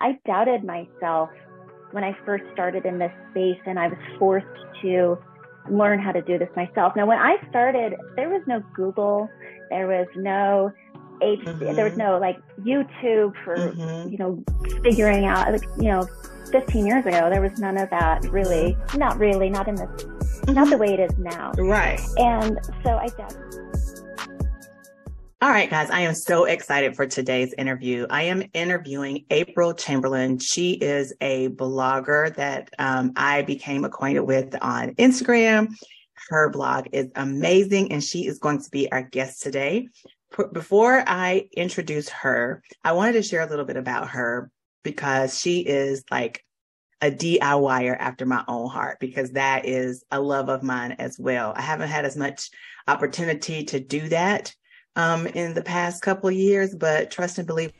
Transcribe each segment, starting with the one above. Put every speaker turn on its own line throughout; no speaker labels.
I doubted myself when I first started in this space and I was forced to learn how to do this myself. Now, when I started, there was no Google, there was no H, mm-hmm. there was no like YouTube for, mm-hmm. you know, figuring out, like, you know, 15 years ago, there was none of that really, not really, not in this, mm-hmm. not the way it is now.
Right.
And so I definitely,
all right, guys, I am so excited for today's interview. I am interviewing April Chamberlain. She is a blogger that um, I became acquainted with on Instagram. Her blog is amazing, and she is going to be our guest today. Before I introduce her, I wanted to share a little bit about her because she is like a DIYer after my own heart because that is a love of mine as well. I haven't had as much opportunity to do that um, in the past couple years, but trust and believe.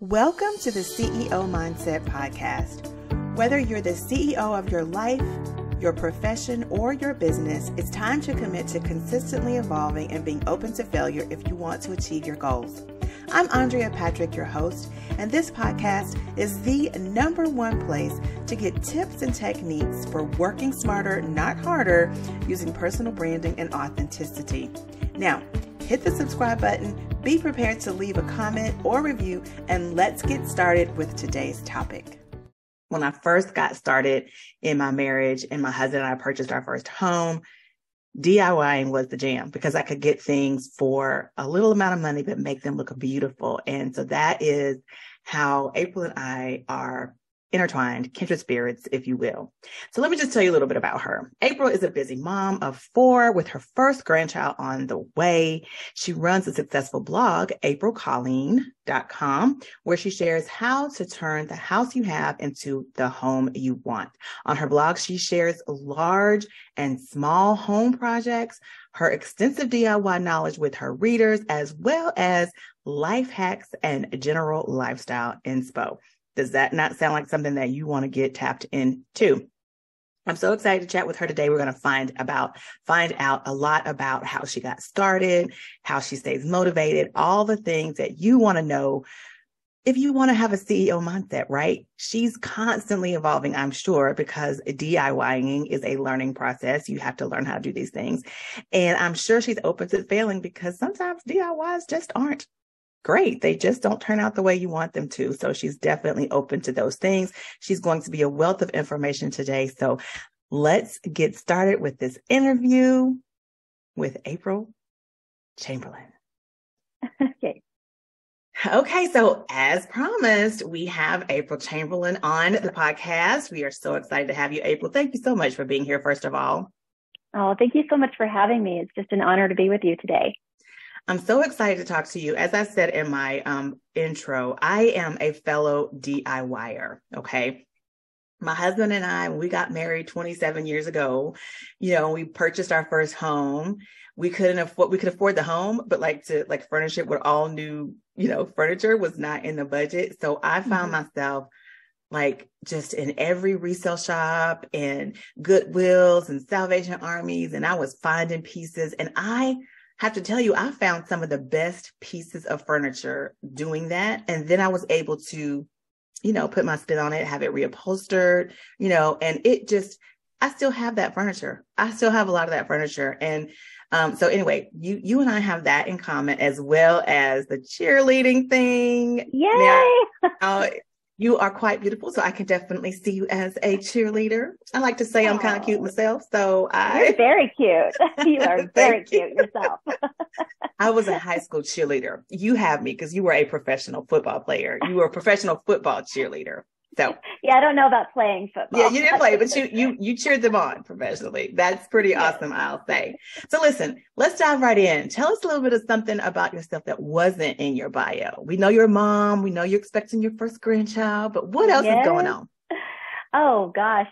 Welcome to the CEO Mindset Podcast. Whether you're the CEO of your life, your profession, or your business, it's time to commit to consistently evolving and being open to failure if you want to achieve your goals. I'm Andrea Patrick, your host, and this podcast is the number one place to get tips and techniques for working smarter, not harder, using personal branding and authenticity. Now, hit the subscribe button, be prepared to leave a comment or review, and let's get started with today's topic. When I first got started in my marriage and my husband and I purchased our first home, DIYing was the jam because I could get things for a little amount of money, but make them look beautiful. And so that is how April and I are intertwined, kindred spirits, if you will. So let me just tell you a little bit about her. April is a busy mom of four with her first grandchild on the way. She runs a successful blog, aprilcolleen.com, where she shares how to turn the house you have into the home you want. On her blog, she shares large and small home projects, her extensive DIY knowledge with her readers, as well as life hacks and general lifestyle inspo. Does that not sound like something that you want to get tapped into? I'm so excited to chat with her today. We're going to find about, find out a lot about how she got started, how she stays motivated, all the things that you want to know if you want to have a CEO mindset, right? She's constantly evolving, I'm sure, because DIYing is a learning process. You have to learn how to do these things. And I'm sure she's open to failing because sometimes DIYs just aren't great. They just don't turn out the way you want them to. So she's definitely open to those things. She's going to be a wealth of information today. So let's get started with this interview with April Chamberlain.
okay.
Okay, so as promised, we have April Chamberlain on the podcast. We are so excited to have you, April. Thank you so much for being here, first of all.
Oh, thank you so much for having me. It's just an honor to be with you today.
I'm so excited to talk to you. As I said in my um, intro, I am a fellow DIYer. Okay. My husband and I, we got married 27 years ago, you know, we purchased our first home. We couldn't afford, we could afford the home, but like to like furnish it with all new, you know, furniture was not in the budget. So I found mm-hmm. myself like just in every resale shop and Goodwills and Salvation Armies. And I was finding pieces and I, have to tell you, I found some of the best pieces of furniture doing that. And then I was able to, you know, put my spin on it, have it reupholstered, you know, and it just, I still have that furniture. I still have a lot of that furniture. And um, so anyway, you you and I have that in common as well as the cheerleading thing.
Yay!
Now, you are quite beautiful, so I can definitely see you as a cheerleader. I like to say I'm kind of cute myself, so I.
You're very cute. You are very cute you. yourself.
I was a high school cheerleader. You have me because you were a professional football player. You were a professional football cheerleader. So
yeah, I don't know about playing football.
Yeah, you didn't play, but you you you cheered them on professionally. That's pretty awesome, I'll say. So listen, let's dive right in. Tell us a little bit of something about yourself that wasn't in your bio. We know you're a mom. We know you're expecting your first grandchild, but what else yes. is going on?
Oh gosh.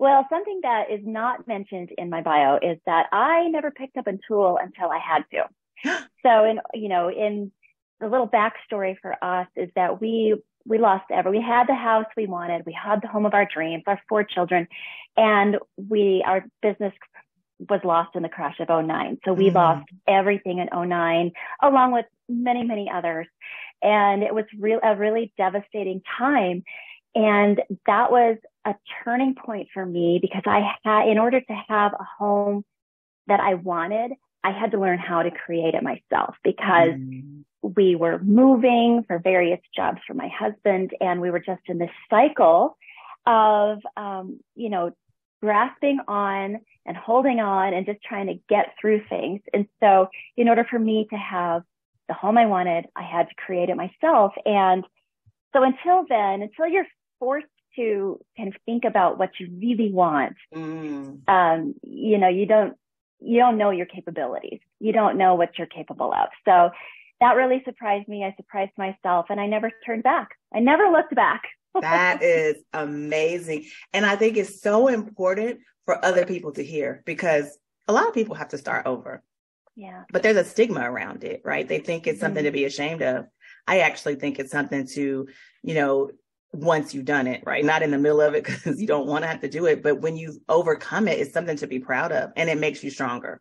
Well, something that is not mentioned in my bio is that I never picked up a tool until I had to. so, in you know, in the little backstory for us is that we we lost ever. We had the house we wanted. We had the home of our dreams, our four children, and we, our business was lost in the crash of 09. So we mm. lost everything in 09 along with many, many others. And it was real, a really devastating time. And that was a turning point for me because I had, in order to have a home that I wanted, I had to learn how to create it myself because mm. We were moving for various jobs for my husband and we were just in this cycle of, um, you know, grasping on and holding on and just trying to get through things. And so in order for me to have the home I wanted, I had to create it myself. And so until then, until you're forced to kind of think about what you really want, mm. um, you know, you don't, you don't know your capabilities. You don't know what you're capable of. So that really surprised me. I surprised myself and I never turned back. I never looked back.
that is amazing. And I think it's so important for other people to hear because a lot of people have to start over.
Yeah.
But there's a stigma around it, right? They think it's something mm-hmm. to be ashamed of. I actually think it's something to, you know, once you've done it, right? Not in the middle of it because you don't want to have to do it, but when you overcome it, it's something to be proud of and it makes you stronger.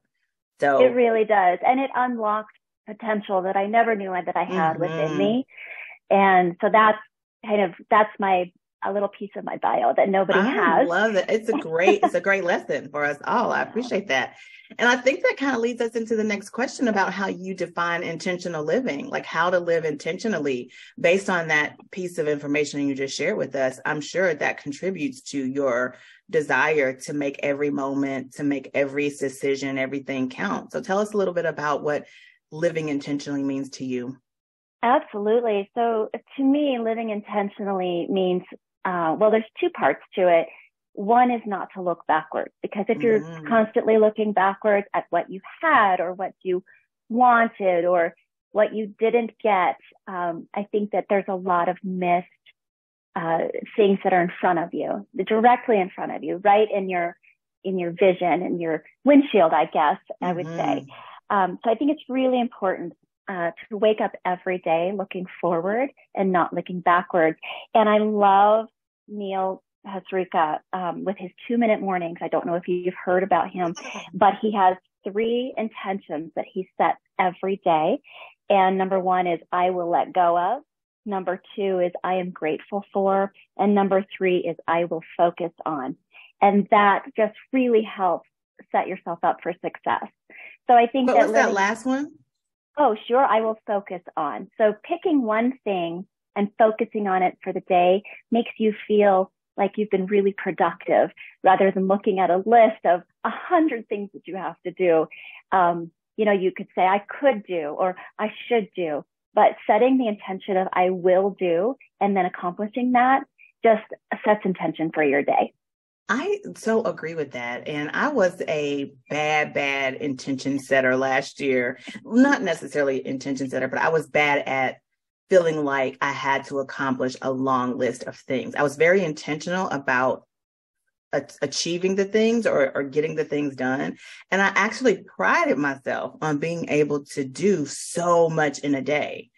So
it really does. And it unlocks potential that I never knew that I had mm-hmm. within me. And so that's kind of, that's my a little piece of my bio that nobody I has.
I love it. It's a great, it's a great lesson for us all. I appreciate that. And I think that kind of leads us into the next question about how you define intentional living, like how to live intentionally based on that piece of information you just shared with us. I'm sure that contributes to your desire to make every moment, to make every decision, everything count. So tell us a little bit about what living intentionally means to you.
Absolutely. So to me, living intentionally means uh, well, there's two parts to it. One is not to look backwards because if you're mm-hmm. constantly looking backwards at what you had or what you wanted or what you didn't get, um, I think that there's a lot of missed uh, things that are in front of you, directly in front of you, right in your in your vision and your windshield, I guess I would mm-hmm. say. Um, so I think it's really important uh, to wake up every day looking forward and not looking backwards. And I love Neil Pasricha um, with his two minute mornings. I don't know if you've heard about him, but he has three intentions that he sets every day. And number one is I will let go of. Number two is I am grateful for. And number three is I will focus on. And that just really helps set yourself up for success. So I think
what
that
was living, that last one?
Oh, sure. I will focus on. So picking one thing and focusing on it for the day makes you feel like you've been really productive rather than looking at a list of a hundred things that you have to do. Um, you know, you could say I could do or I should do, but setting the intention of I will do and then accomplishing that just sets intention for your day.
I so agree with that. And I was a bad, bad intention setter last year. Not necessarily intention setter, but I was bad at feeling like I had to accomplish a long list of things. I was very intentional about achieving the things or, or getting the things done. And I actually prided myself on being able to do so much in a day.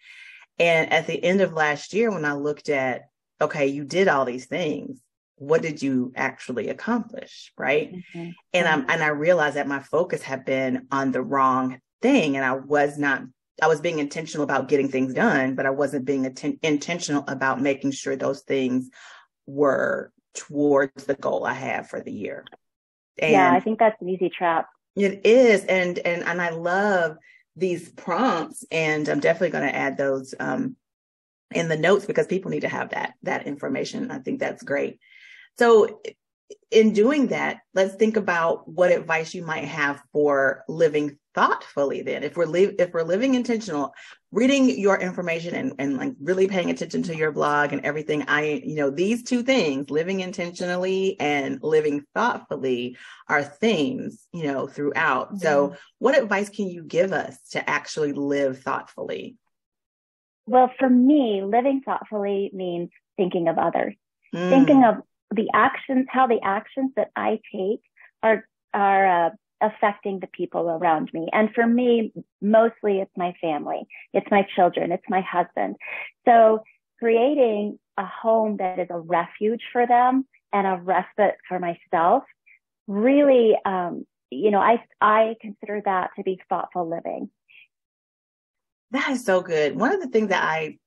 And at the end of last year, when I looked at, okay, you did all these things. What did you actually accomplish? Right. Mm-hmm. And I'm, and I realized that my focus had been on the wrong thing and I was not I was being intentional about getting things done, but I wasn't being atten- intentional about making sure those things were towards the goal I have for the year.
And yeah, I think that's an easy trap.
It is, and and and I love these prompts, and I'm definitely going to add those um, in the notes because people need to have that that information. I think that's great. So in doing that, let's think about what advice you might have for living thoughtfully then. If we're li- if we're living intentional, reading your information and, and like really paying attention to your blog and everything, I you know, these two things, living intentionally and living thoughtfully are themes, you know, throughout. Mm-hmm. So what advice can you give us to actually live thoughtfully?
Well, for me, living thoughtfully means thinking of others. Mm. Thinking of the actions, how the actions that I take are, are, uh, affecting the people around me. And for me, mostly it's my family. It's my children. It's my husband. So creating a home that is a refuge for them and a respite for myself really, um, you know, I, I consider that to be thoughtful living.
That is so good. One of the things that I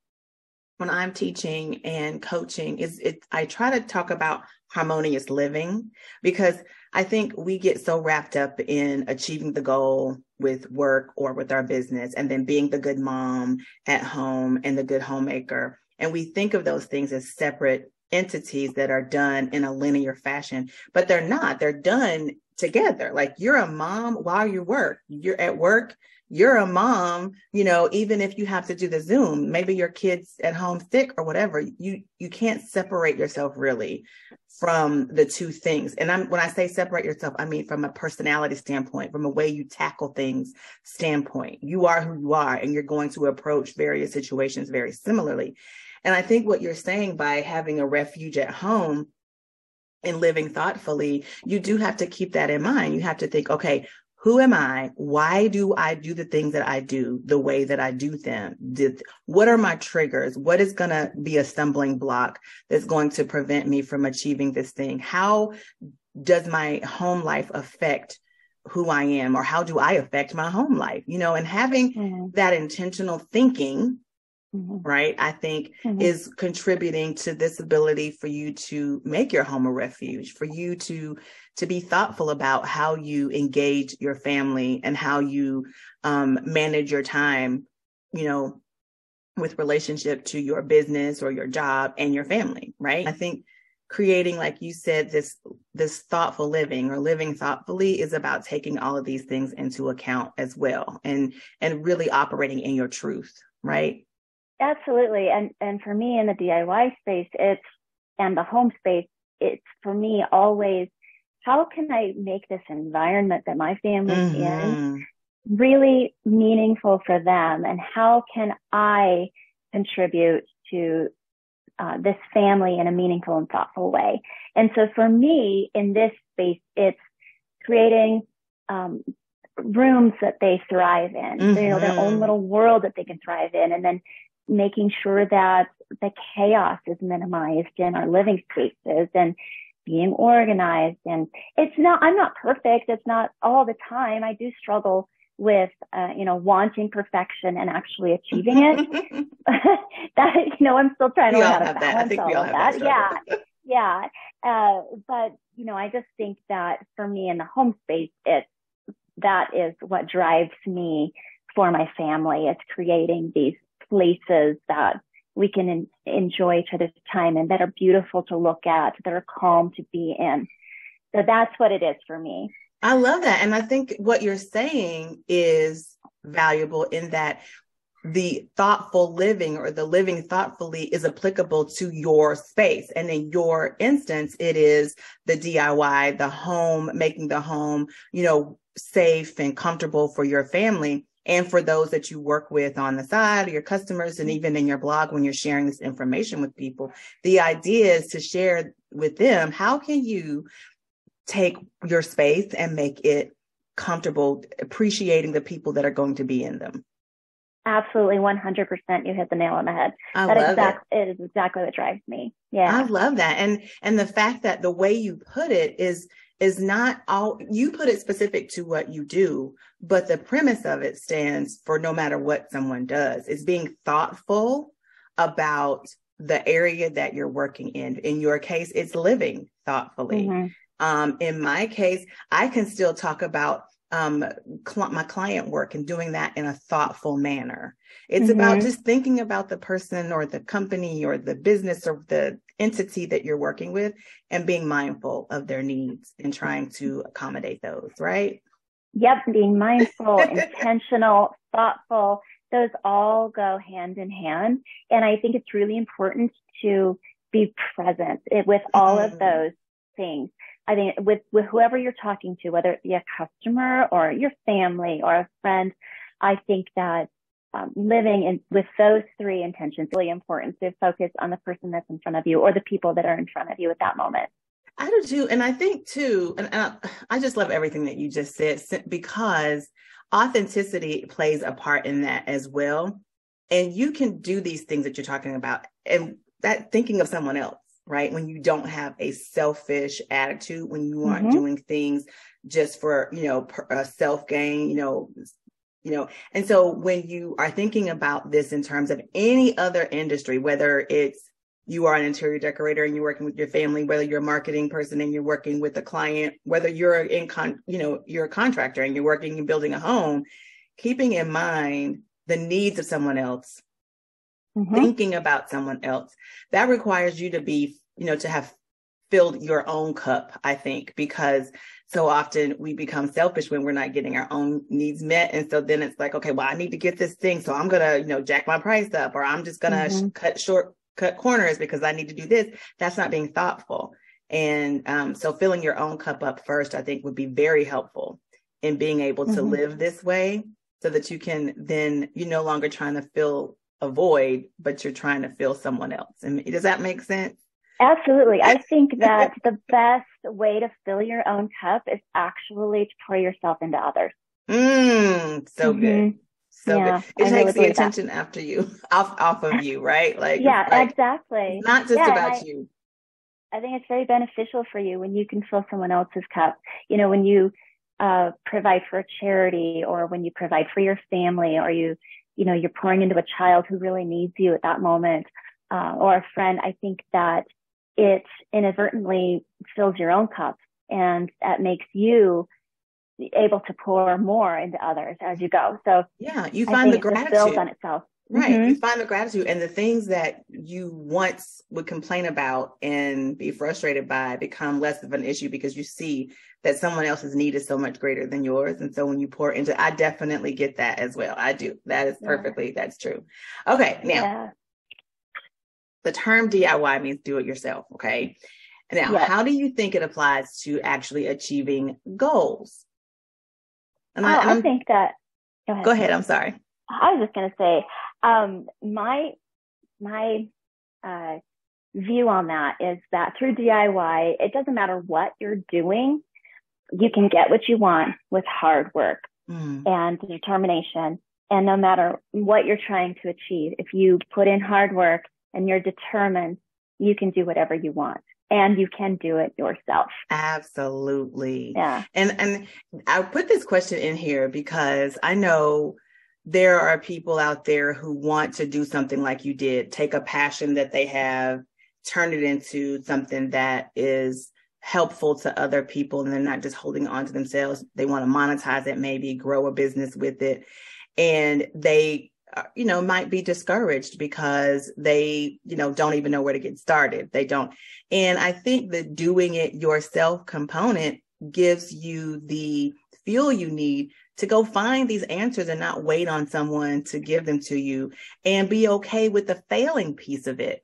when I'm teaching and coaching is it I try to talk about harmonious living because I think we get so wrapped up in achieving the goal with work or with our business and then being the good mom at home and the good homemaker. And we think of those things as separate entities that are done in a linear fashion, but they're not. They're done together. Like you're a mom while you work. You're at work, you're a mom, you know, even if you have to do the Zoom, maybe your kids at home sick or whatever, you you can't separate yourself really from the two things. And I'm when I say separate yourself, I mean from a personality standpoint, from a way you tackle things standpoint. You are who you are and you're going to approach various situations very similarly. And I think what you're saying by having a refuge at home and living thoughtfully, you do have to keep that in mind. You have to think, okay, who am I? Why do I do the things that I do the way that I do them? Did, what are my triggers? What is going to be a stumbling block that's going to prevent me from achieving this thing? How does my home life affect who I am or how do I affect my home life? You know, and having mm-hmm. that intentional thinking Mm-hmm. right i think mm-hmm. is contributing to this ability for you to make your home a refuge for you to to be thoughtful about how you engage your family and how you um, manage your time you know with relationship to your business or your job and your family right i think creating like you said this this thoughtful living or living thoughtfully is about taking all of these things into account as well and and really operating in your truth right
Absolutely. And, and for me in the DIY space, it's, and the home space, it's for me always, how can I make this environment that my family's mm-hmm. in really meaningful for them? And how can I contribute to uh, this family in a meaningful and thoughtful way? And so for me in this space, it's creating um, rooms that they thrive in, mm-hmm. you know, their own mm-hmm. little world that they can thrive in, and then making sure that the chaos is minimized in our living spaces and being organized. And it's not, I'm not perfect. It's not all the time. I do struggle with, uh, you know, wanting perfection and actually achieving it. that, you know, I'm still trying to learn how to balance all of that. that yeah. Yeah. Uh, but, you know, I just think that for me in the home space, it's, that is what drives me for my family. It's creating these places that we can in, enjoy each other's time and that are beautiful to look at, that are calm to be in. So that's what it is for me.
I love that. And I think what you're saying is valuable in that the thoughtful living or the living thoughtfully is applicable to your space. And in your instance, it is the DIY, the home, making the home, you know, safe and comfortable for your family and for those that you work with on the side, your customers, and mm-hmm. even in your blog when you're sharing this information with people. The idea is to share with them how can you take your space and make it comfortable, appreciating the people that are going to be in them.
Absolutely, 100%. You hit the nail on the head. I that love exact, it. it is exactly what drives me. Yeah.
I love that. And, and the fact that the way you put it is, is not all you put it specific to what you do, but the premise of it stands for no matter what someone does. It's being thoughtful about the area that you're working in. In your case, it's living thoughtfully. Mm-hmm. Um, in my case, I can still talk about um, cl- my client work and doing that in a thoughtful manner. It's mm-hmm. about just thinking about the person or the company or the business or the entity that you're working with and being mindful of their needs and trying to accommodate those, right?
Yep, being mindful, intentional, thoughtful, those all go hand in hand. And I think it's really important to be present with all mm-hmm. of those things. I think with, with whoever you're talking to, whether it be a customer or your family or a friend, I think that um, living in, with those three intentions is really important to focus on the person that's in front of you or the people that are in front of you at that moment.
I do too. And I think too, and I, I just love everything that you just said because authenticity plays a part in that as well. And you can do these things that you're talking about and that thinking of someone else, right? When you don't have a selfish attitude, when you aren't mm-hmm. doing things just for, you know, self gain, you know, you know and so when you are thinking about this in terms of any other industry whether it's you are an interior decorator and you're working with your family whether you're a marketing person and you're working with a client whether you're in con you know you're a contractor and you're working and building a home keeping in mind the needs of someone else mm-hmm. thinking about someone else that requires you to be you know to have filled your own cup i think because so often we become selfish when we're not getting our own needs met. And so then it's like okay well i need to get this thing. So i'm gonna you know jack my price up or i'm just gonna mm-hmm. sh- cut short cut corners because i need to do this. That's not being thoughtful. And um, so filling your own cup up first i think would be very helpful in being able to mm-hmm. live this way so that you can then you're no longer trying to fill a void but you're trying to fill someone else. And does that make sense
Absolutely. I think that the best way to fill your own cup is actually to pour yourself into others.
Mm, so mm-hmm. good. So yeah, good. It I takes the attention that. after you, off off of you, right? Like
Yeah,
like,
exactly.
Not just
yeah,
about
I,
you.
I think it's very beneficial for you when you can fill someone else's cup. You know, when you uh, provide for a charity or when you provide for your family or you, you know, you're pouring into a child who really needs you at that moment, uh, or a friend, I think that it inadvertently fills your own cup and that makes you able to pour more into others as you go. So
yeah, you find the gratitude
builds on itself.
Right. Mm-hmm. You find the gratitude and the things that you once would complain about and be frustrated by become less of an issue because you see that someone else's need is so much greater than yours. And so when you pour into, I definitely get that as well. I do. That is perfectly, yeah. that's true. Okay. Now, yeah the term DIY means do it yourself. Okay. Now, yes. how do you think it applies to actually achieving goals?
And oh, I, I, think that.
Go ahead. Go ahead. I'm sorry.
I was just going to say, um, my my uh, view on that is that through DIY, it doesn't matter what you're doing, you can get what you want with hard work mm. and determination. And no matter what you're trying to achieve, if you put in hard work and you're determined, you can do whatever you want and you can do it yourself.
Absolutely.
Yeah.
And and I put this question in here because I know there are people out there who want to do something like you did, take a passion that they have, turn it into something that is helpful to other people and they're not just holding on to themselves. They want to monetize it, maybe grow a business with it. And they Uh, you know, might be discouraged because they, you know, don't even know where to get started. They don't. And I think the doing it yourself component gives you the fuel you need to go find these answers and not wait on someone to give them to you and be okay with the failing piece of it.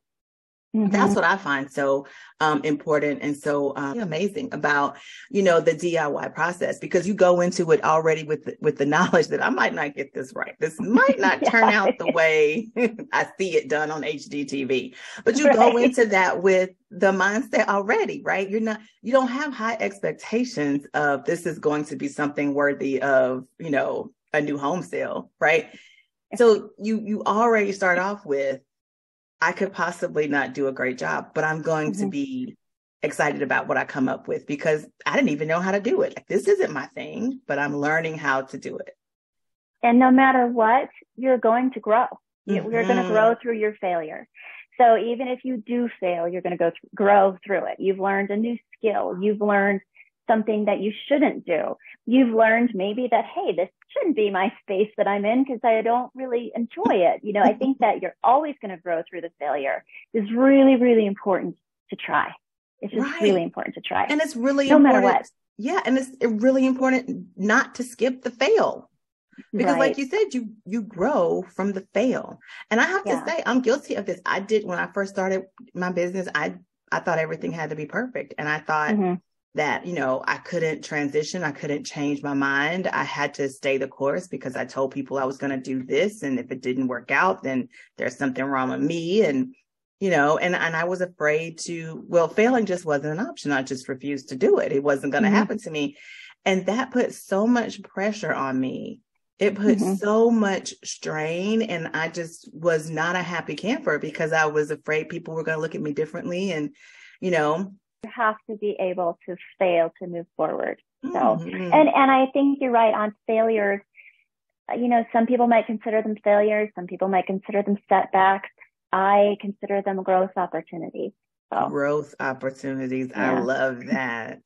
Mm-hmm. That's what I find so um, important and so um, amazing about, you know, the DIY process because you go into it already with the, with the knowledge that I might not get this right. This might not yeah. turn out the way I see it done on HGTV, but you right. go into that with the mindset already, right? You're not, you don't have high expectations of this is going to be something worthy of, you know, a new home sale, right? So you you already start off with I could possibly not do a great job, but I'm going mm-hmm. to be excited about what I come up with because I didn't even know how to do it. Like this isn't my thing, but I'm learning how to do it.
And no matter what, you're going to grow. Mm-hmm. You're going to grow through your failure. So even if you do fail, you're going to go th- grow through it. You've learned a new skill. You've learned something that you shouldn't do. You've learned maybe that, hey, this shouldn't be my space that I'm in because I don't really enjoy it. You know, I think that you're always going to grow through the failure. It's really, really important to try. It's just right. really important to try.
And it's really no important. matter what. Yeah. And it's really important not to skip the fail. Because right. like you said, you you grow from the fail. And I have yeah. to say, I'm guilty of this. I did when I first started my business, I I thought everything had to be perfect. And I thought mm-hmm that, you know, I couldn't transition. I couldn't change my mind. I had to stay the course because I told people I was going to do this. And if it didn't work out, then there's something wrong with me. And, you know, and, and I was afraid to, well, failing just wasn't an option. I just refused to do it. It wasn't going to mm-hmm. happen to me. And that put so much pressure on me. It put mm-hmm. so much strain and I just was not a happy camper because I was afraid people were going to look at me differently. And, you know,
have to be able to fail to move forward. So, mm-hmm. and, and I think you're right on failures. you know, some people might consider them failures. Some people might consider them setbacks. I consider them growth opportunities.
So. Growth opportunities. Yeah. I love that.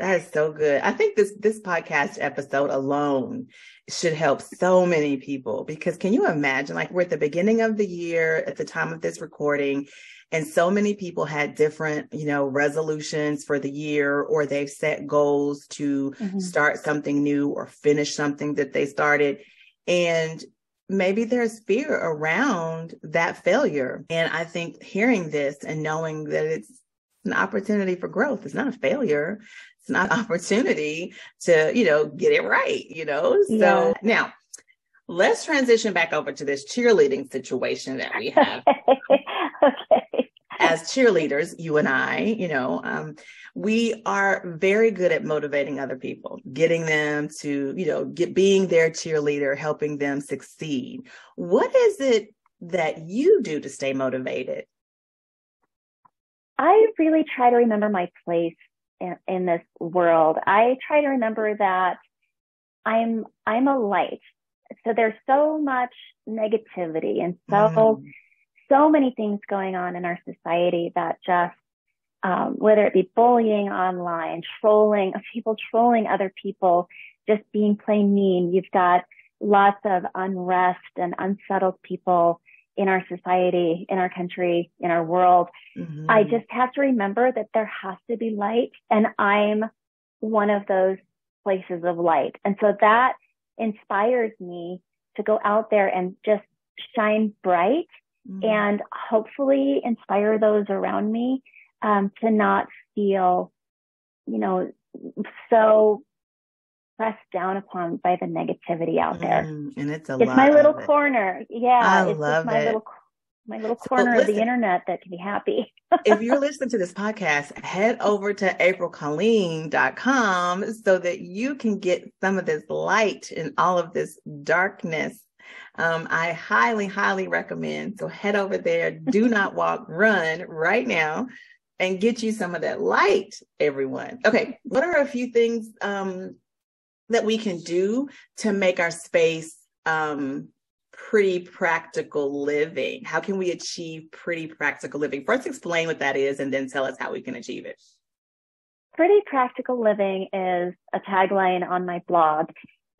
That is so good. I think this this podcast episode alone should help so many people because can you imagine like we're at the beginning of the year at the time of this recording and so many people had different, you know, resolutions for the year or they've set goals to mm-hmm. start something new or finish something that they started and maybe there's fear around that failure. And I think hearing this and knowing that it's an opportunity for growth, it's not a failure not opportunity to, you know, get it right, you know? So yeah. now let's transition back over to this cheerleading situation that we have. okay. As cheerleaders, you and I, you know, um, we are very good at motivating other people, getting them to, you know, get being their cheerleader, helping them succeed. What is it that you do to stay motivated?
I really try to remember my place in, in this world, I try to remember that I'm I'm a light. So there's so much negativity and so mm. so many things going on in our society that just um, whether it be bullying online, trolling, people trolling other people, just being plain mean. You've got lots of unrest and unsettled people in our society, in our country, in our world. Mm-hmm. I just have to remember that there has to be light and I'm one of those places of light. And so that inspires me to go out there and just shine bright mm-hmm. and hopefully inspire those around me um, to not feel, you know, so pressed down upon by the negativity out there.
Mm, and it's a
it's my little corner. Yeah, I it's love my it. little my little corner so listen, of the internet that can be happy.
if you're listening to this podcast, head over to aprilcolleen.com so that you can get some of this light in all of this darkness. Um, I highly, highly recommend. So head over there. Do not walk, run right now and get you some of that light, everyone. Okay. What are a few things um, that we can do to make our space um, pretty practical living? How can we achieve pretty practical living? First, explain what that is and then tell us how we can achieve it.
Pretty practical living is a tagline on my blog.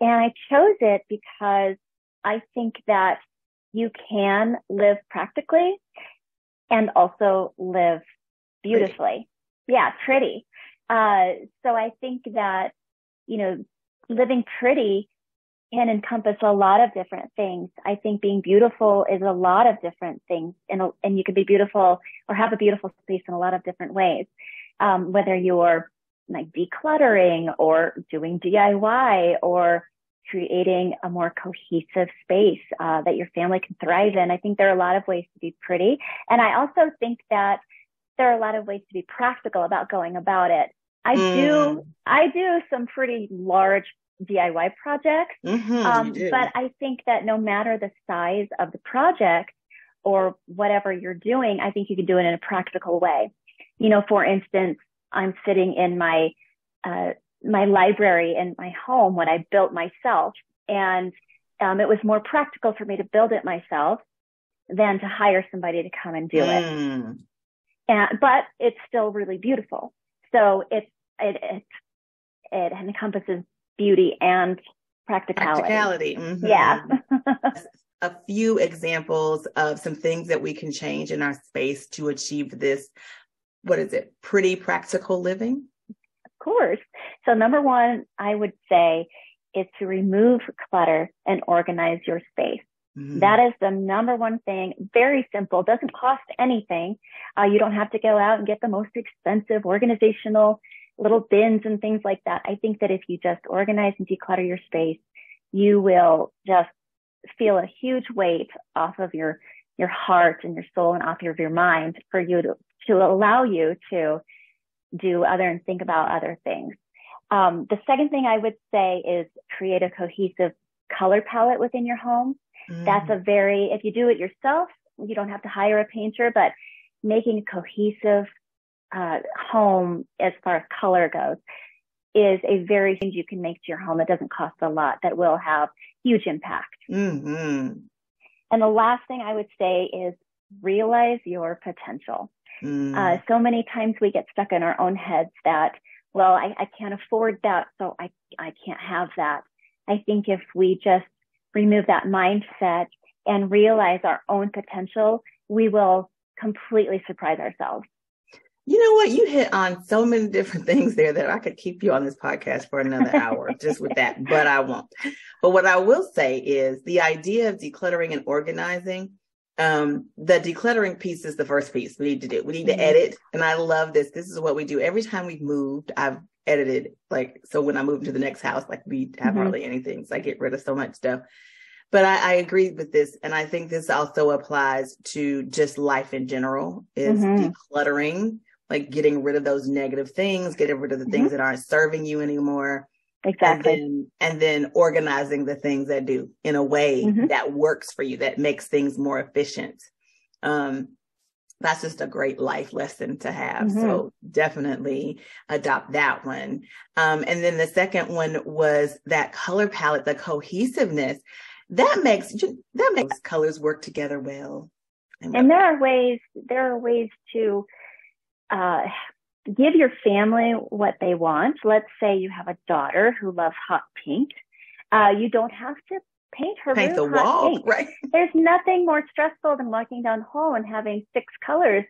And I chose it because I think that you can live practically and also live beautifully. Pretty. Yeah, pretty. Uh, so I think that, you know, living pretty can encompass a lot of different things. I think being beautiful is a lot of different things and, and you can be beautiful or have a beautiful space in a lot of different ways. Um, whether you're like decluttering or doing DIY or creating a more cohesive space uh, that your family can thrive in. I think there are a lot of ways to be pretty. And I also think that there are a lot of ways to be practical about going about it. I mm. do, I do some pretty large DIY projects. Mm-hmm, um, but I think that no matter the size of the project or whatever you're doing, I think you can do it in a practical way. You know, for instance, I'm sitting in my, uh, my library in my home when I built myself and, um, it was more practical for me to build it myself than to hire somebody to come and do mm. it. And, but it's still really beautiful. So it's, it, it, it encompasses beauty and practicality.
Practicality. Mm-hmm.
Yeah.
a few examples of some things that we can change in our space to achieve this. What is it? Pretty practical living?
Of course. So number one, I would say is to remove clutter and organize your space. Mm-hmm. That is the number one thing. Very simple. Doesn't cost anything. Uh, you don't have to go out and get the most expensive organizational little bins and things like that. I think that if you just organize and declutter your space, you will just feel a huge weight off of your your heart and your soul and off of your mind for you to to allow you to do other and think about other things. Um, the second thing I would say is create a cohesive color palette within your home. Mm. That's a very, if you do it yourself, you don't have to hire a painter, but making a cohesive uh, home as far as color goes is a very change you can make to your home that doesn't cost a lot that will have huge impact.
Mm-hmm.
And the last thing I would say is realize your potential. Mm. Uh, so many times we get stuck in our own heads that, well, I, I can't afford that, so I, I can't have that. I think if we just remove that mindset and realize our own potential, we will completely surprise ourselves.
You know what? You hit on so many different things there that I could keep you on this podcast for another hour just with that, but I won't. But what I will say is the idea of decluttering and organizing um, the decluttering piece is the first piece we need to do. We need to mm-hmm. edit. And I love this. This is what we do. Every time we've moved, I've edited. Like, so when I move to the next house, like we have mm-hmm. hardly anything. So I get rid of so much stuff. But I, I, agree with this. And I think this also applies to just life in general is mm-hmm. decluttering, like getting rid of those negative things, getting rid of the things mm-hmm. that aren't serving you anymore.
Exactly.
And then, and then, organizing the things that do in a way mm-hmm. that works for you, that makes things more efficient. Um, that's just a great life lesson to have. Mm-hmm. So definitely adopt that one. Um, and then the second one was that color palette, the cohesiveness that makes, that makes colors work together well.
And, and there are ways, there are ways to, uh, give your family what they want. Let's say you have a daughter who loves hot pink. Uh, you don't have to paint her
paint
room
the
hot
wall,
pink.
right?
There's nothing more stressful than walking down the hall and having six colors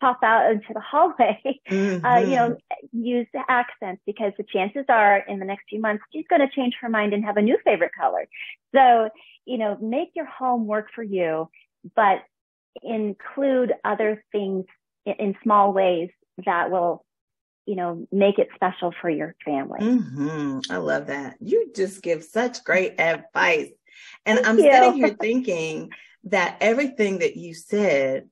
pop out into the hallway. Mm-hmm. Uh, you know, mm-hmm. use the accents because the chances are in the next few months she's going to change her mind and have a new favorite color. So, you know, make your home work for you, but include other things in, small ways that will you know, make it special for your family.
Mm-hmm. I love that. You just give such great advice. And
Thank
I'm
you.
sitting here thinking that everything that you said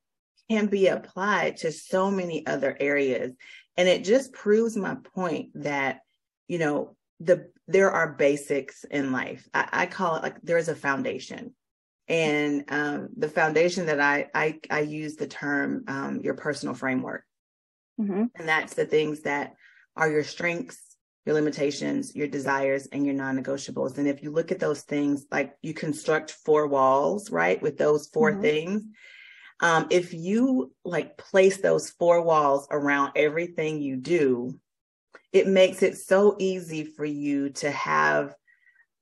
can be applied to so many other areas. And it just proves my point that, you know, the there are basics in life. I, I call it like there's a foundation. And um, the foundation that I, I I use the term um, your personal framework Mm-hmm. And that's the things that are your strengths, your limitations, your desires, and your non negotiables. And if you look at those things, like you construct four walls, right, with those 4 mm-hmm. things. Um, if you like place those four walls around everything you do, it makes it so easy for you to have,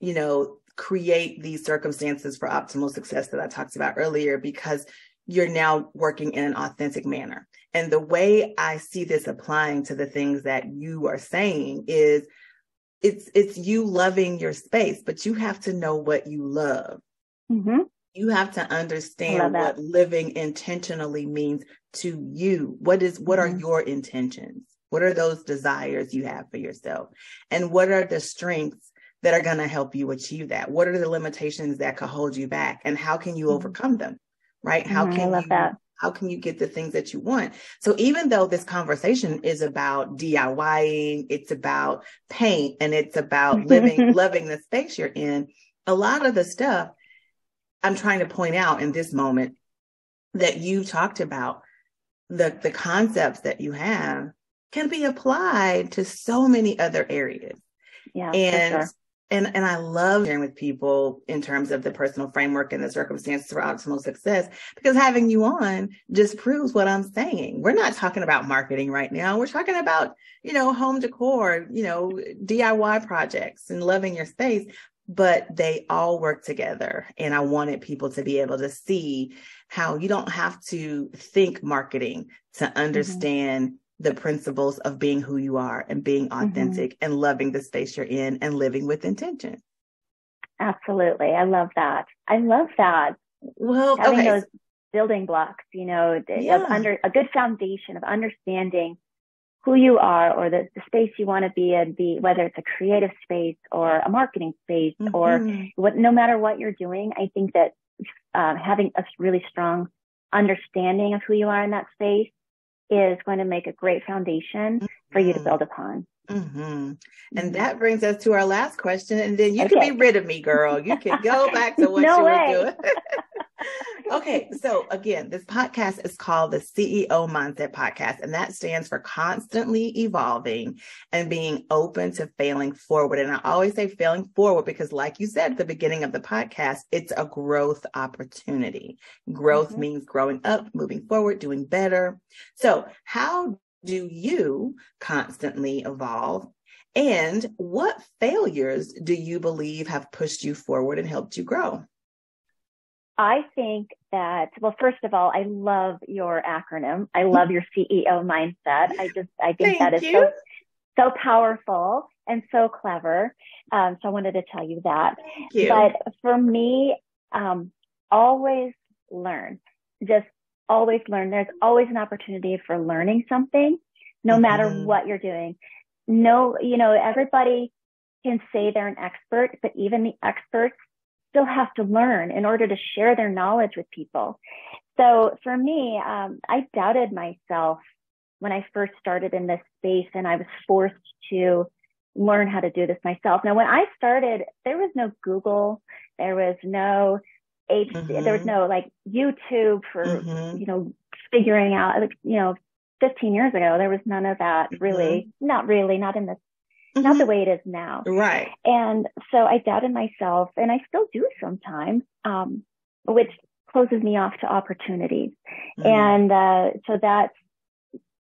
you know, create these circumstances for optimal success that I talked about earlier because you're now working in an authentic manner. And the way I see this applying to the things that you are saying is it's it's you loving your space, but you have to know what you love. Mm-hmm. You have to understand what living intentionally means to you. What is what mm-hmm. are your intentions? What are those desires you have for yourself? And what are the strengths that are going to help you achieve that? What are the limitations that could hold you back? And how can you mm-hmm. overcome them? Right? How
mm-hmm.
can
you
that how can you get the things that you want? So even though this conversation is about DIYing, it's about paint and it's about living, loving the space you're in, a lot of the stuff I'm trying to point out in this moment that you talked about, the, the concepts that you have can be applied to so many other areas.
Yeah.
And
sure
and and I love sharing with people in terms of the personal framework and the circumstances for optimal success because having you on just proves what I'm saying. We're not talking about marketing right now. We're talking about, you know, home decor, you know, DIY projects and loving your space, but they all work together. And I wanted people to be able to see how you don't have to think marketing to mm-hmm. understand mm-hmm the principles of being who you are and being mm-hmm. authentic mm-hmm. and loving the space you're in and living with intention.
Absolutely. I love that. I love that.
Well,
having
okay.
those building blocks, you know, yeah. under a good foundation of understanding who you are or the, the space you want to be in, be whether it's a creative space or a marketing space mm-hmm. or what, no matter what you're doing, I think that uh, having a really strong understanding of who you are in that space is going to make a great foundation for you to mm-hmm. build upon.
Mm-hmm. And mm-hmm. that brings us to our last question. And then you okay. can be rid of me, girl. You can go back to what
no
you
way.
were doing. okay, so again, this podcast is called the CEO Mindset Podcast, and that stands for constantly evolving and being open to failing forward. And I always say failing forward because, like you said at the beginning of the podcast, it's a growth opportunity. Growth mm-hmm. means growing up, moving forward, doing better. So, how do you constantly evolve? And what failures do you believe have pushed you forward and helped you grow?
I think that, well, first of all, I love your acronym. I love your CEO mindset. I just, I think that is
you.
so, so powerful and so clever. Um, so I wanted to tell you that.
You.
But for me, um, always learn. Just always learn. There's always an opportunity for learning something, no mm-hmm. matter what you're doing. No, you know, everybody can say they're an expert, but even the experts still have to learn in order to share their knowledge with people. So for me, um, I doubted myself when I first started in this space and I was forced to learn how to do this myself. Now, when I started, there was no Google, there was no H, mm-hmm. there was no like YouTube for, mm-hmm. you know, figuring out, like, you know, 15 years ago, there was none of that really, mm-hmm. not really, not in this mm-hmm. not the way it is now.
Right.
And so I doubted myself and I still do sometimes, um, which closes me off to opportunities. Mm-hmm. And, uh, so that's,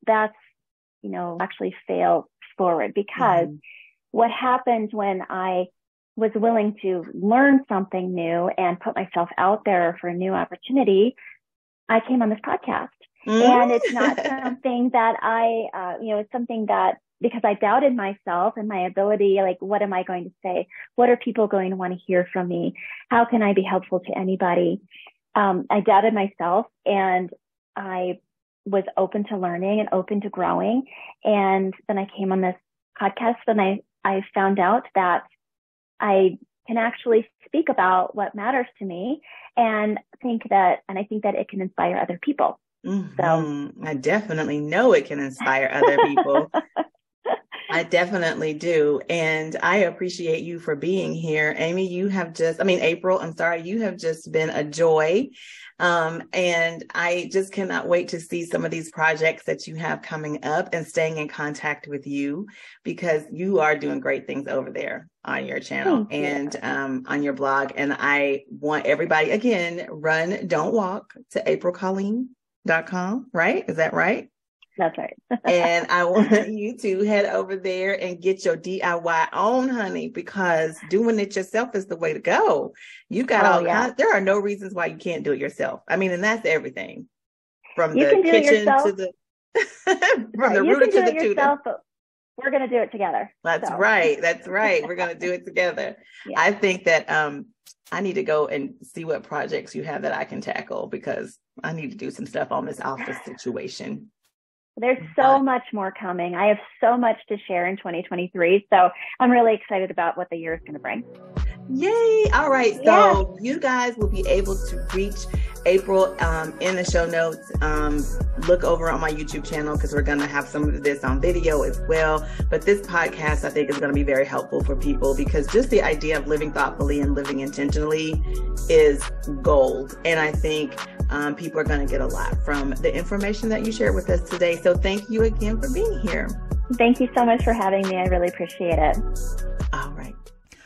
that's, you know, actually fail forward because mm-hmm. what happened when I was willing to learn something new and put myself out there for a new opportunity, I came on this podcast. Mm-hmm. And it's not something that I, uh, you know, it's something that because I doubted myself and my ability. Like, what am I going to say? What are people going to want to hear from me? How can I be helpful to anybody? Um, I doubted myself and I was open to learning and open to growing. And then I came on this podcast and I, I found out that I can actually speak about what matters to me and think that, and I think that it can inspire other people.
Mm-hmm. So I definitely know it can inspire other people. I definitely do. And I appreciate you for being here. Amy, you have just, I mean, April, I'm sorry, you have just been a joy. Um, and I just cannot wait to see some of these projects that you have coming up and staying in contact with you because you are doing great things over there on your channel and um, on your blog. And I want everybody, again, run, don't walk to aprilcolleen.com, right? Is that right?
That's right.
and I want you to head over there and get your DIY on, honey, because doing it yourself is the way to go. You got oh, all yeah. kinds. There are no reasons why you can't do it yourself. I mean, and that's everything from
you
the kitchen to the from the rooter to the tutor.
We're going to do it together.
That's so. right. That's right. We're going to do it together. Yeah. I think that um, I need to go and see what projects you have that I can tackle because I need to do some stuff on this office situation.
There's so much more coming. I have so much to share in 2023. So I'm really excited about what the year is going to bring.
Yay. All right. So you guys will be able to reach April um, in the show notes. Um, look over on my YouTube channel because we're going to have some of this on video as well. But this podcast, I think, is going to be very helpful for people because just the idea of living thoughtfully and living intentionally is gold. And I think um, people are going to get a lot from the information that you shared with us today. So thank you again for being here.
Thank you so much for having me. I really appreciate it.
All right.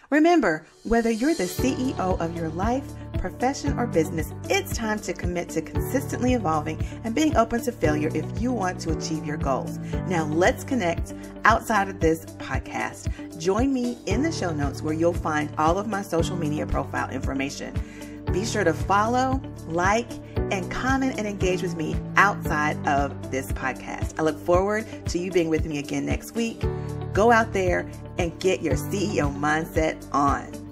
Remember, whether you're the CEO of your life, profession, or business, it's time to commit to consistently evolving and being open to failure if you want to achieve your goals. Now, let's connect outside of this podcast. Join me in the show notes where you'll find all of my social media profile information. Be sure to follow, like, and comment and engage with me outside of this podcast. I look forward to you being with me again next week. Go out there and get your CEO mindset on.